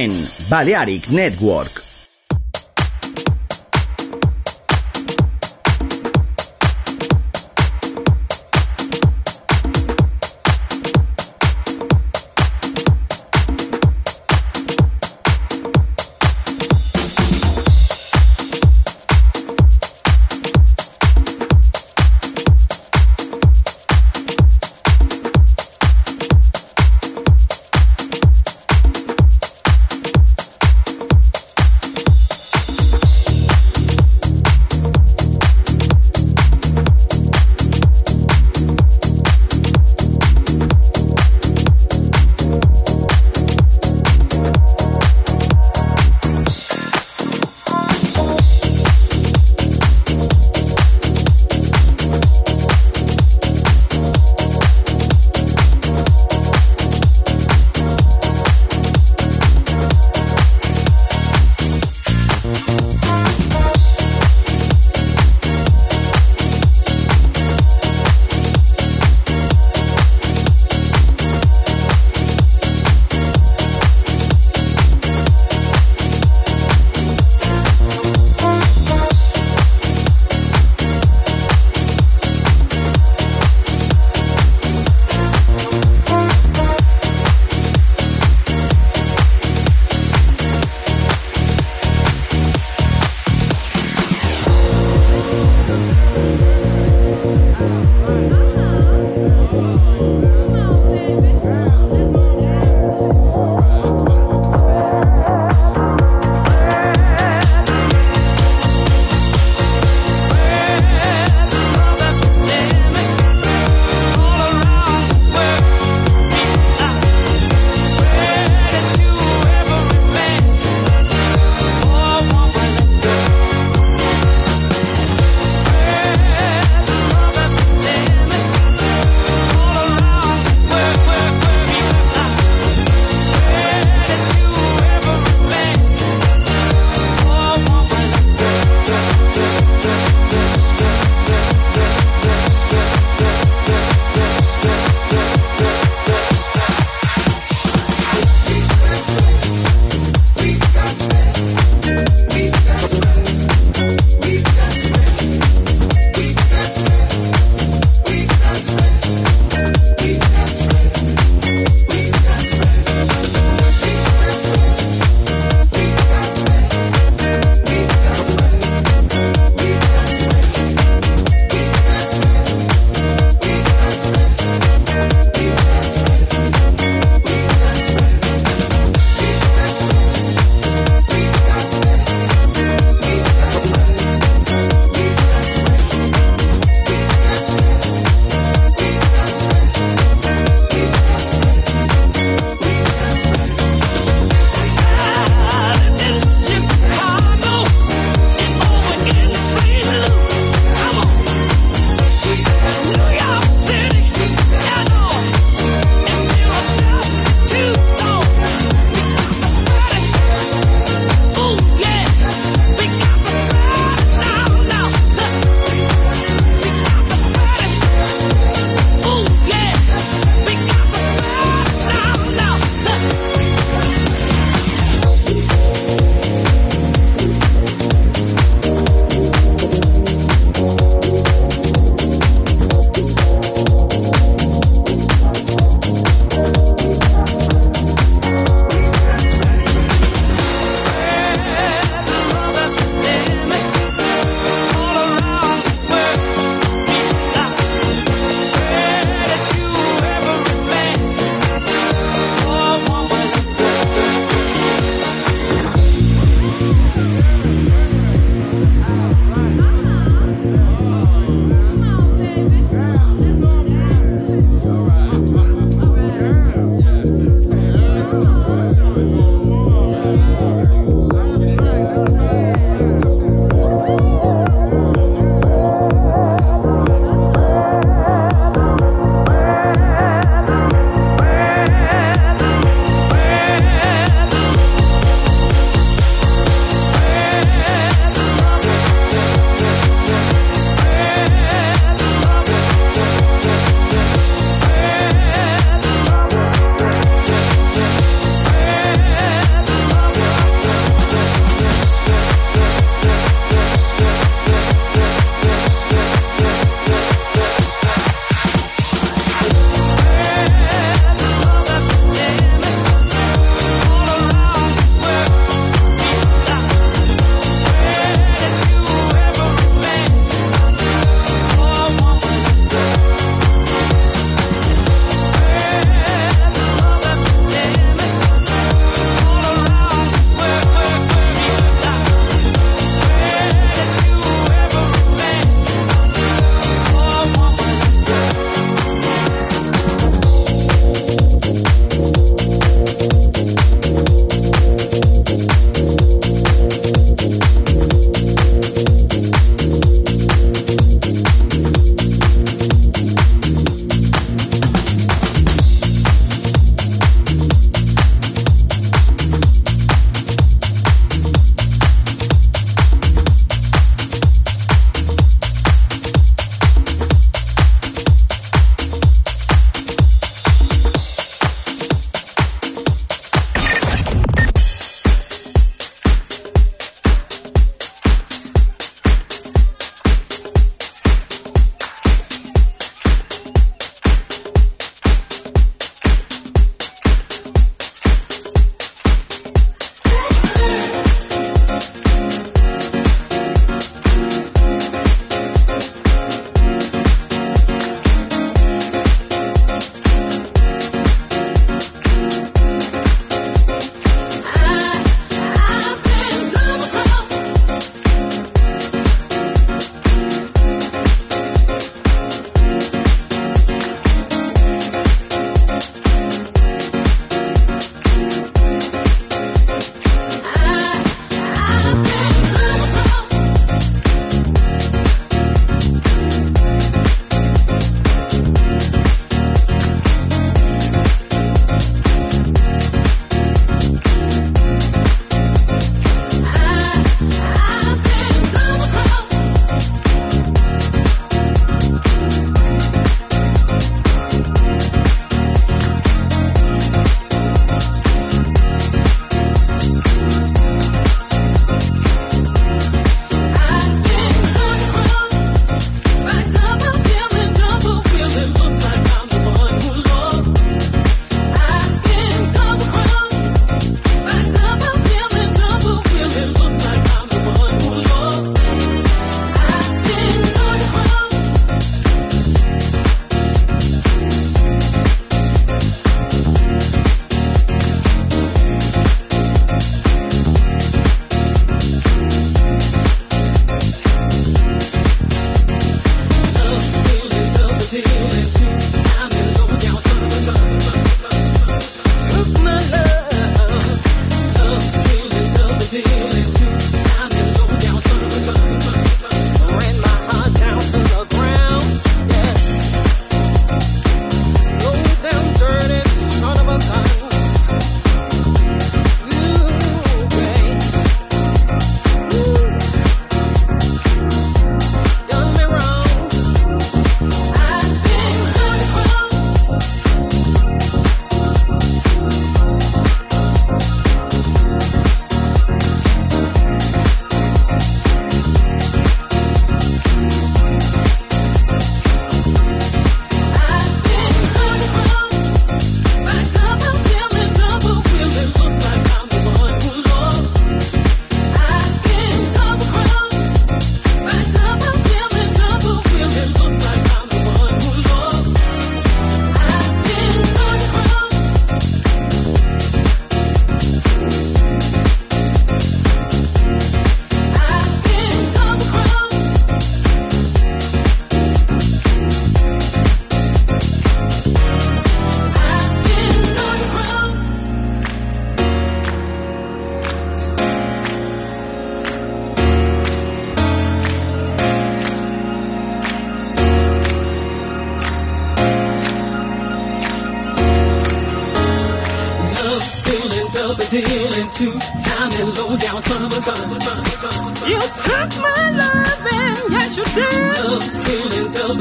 En Balearic Network.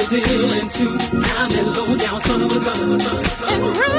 still into time and low down son of a gun. It's real.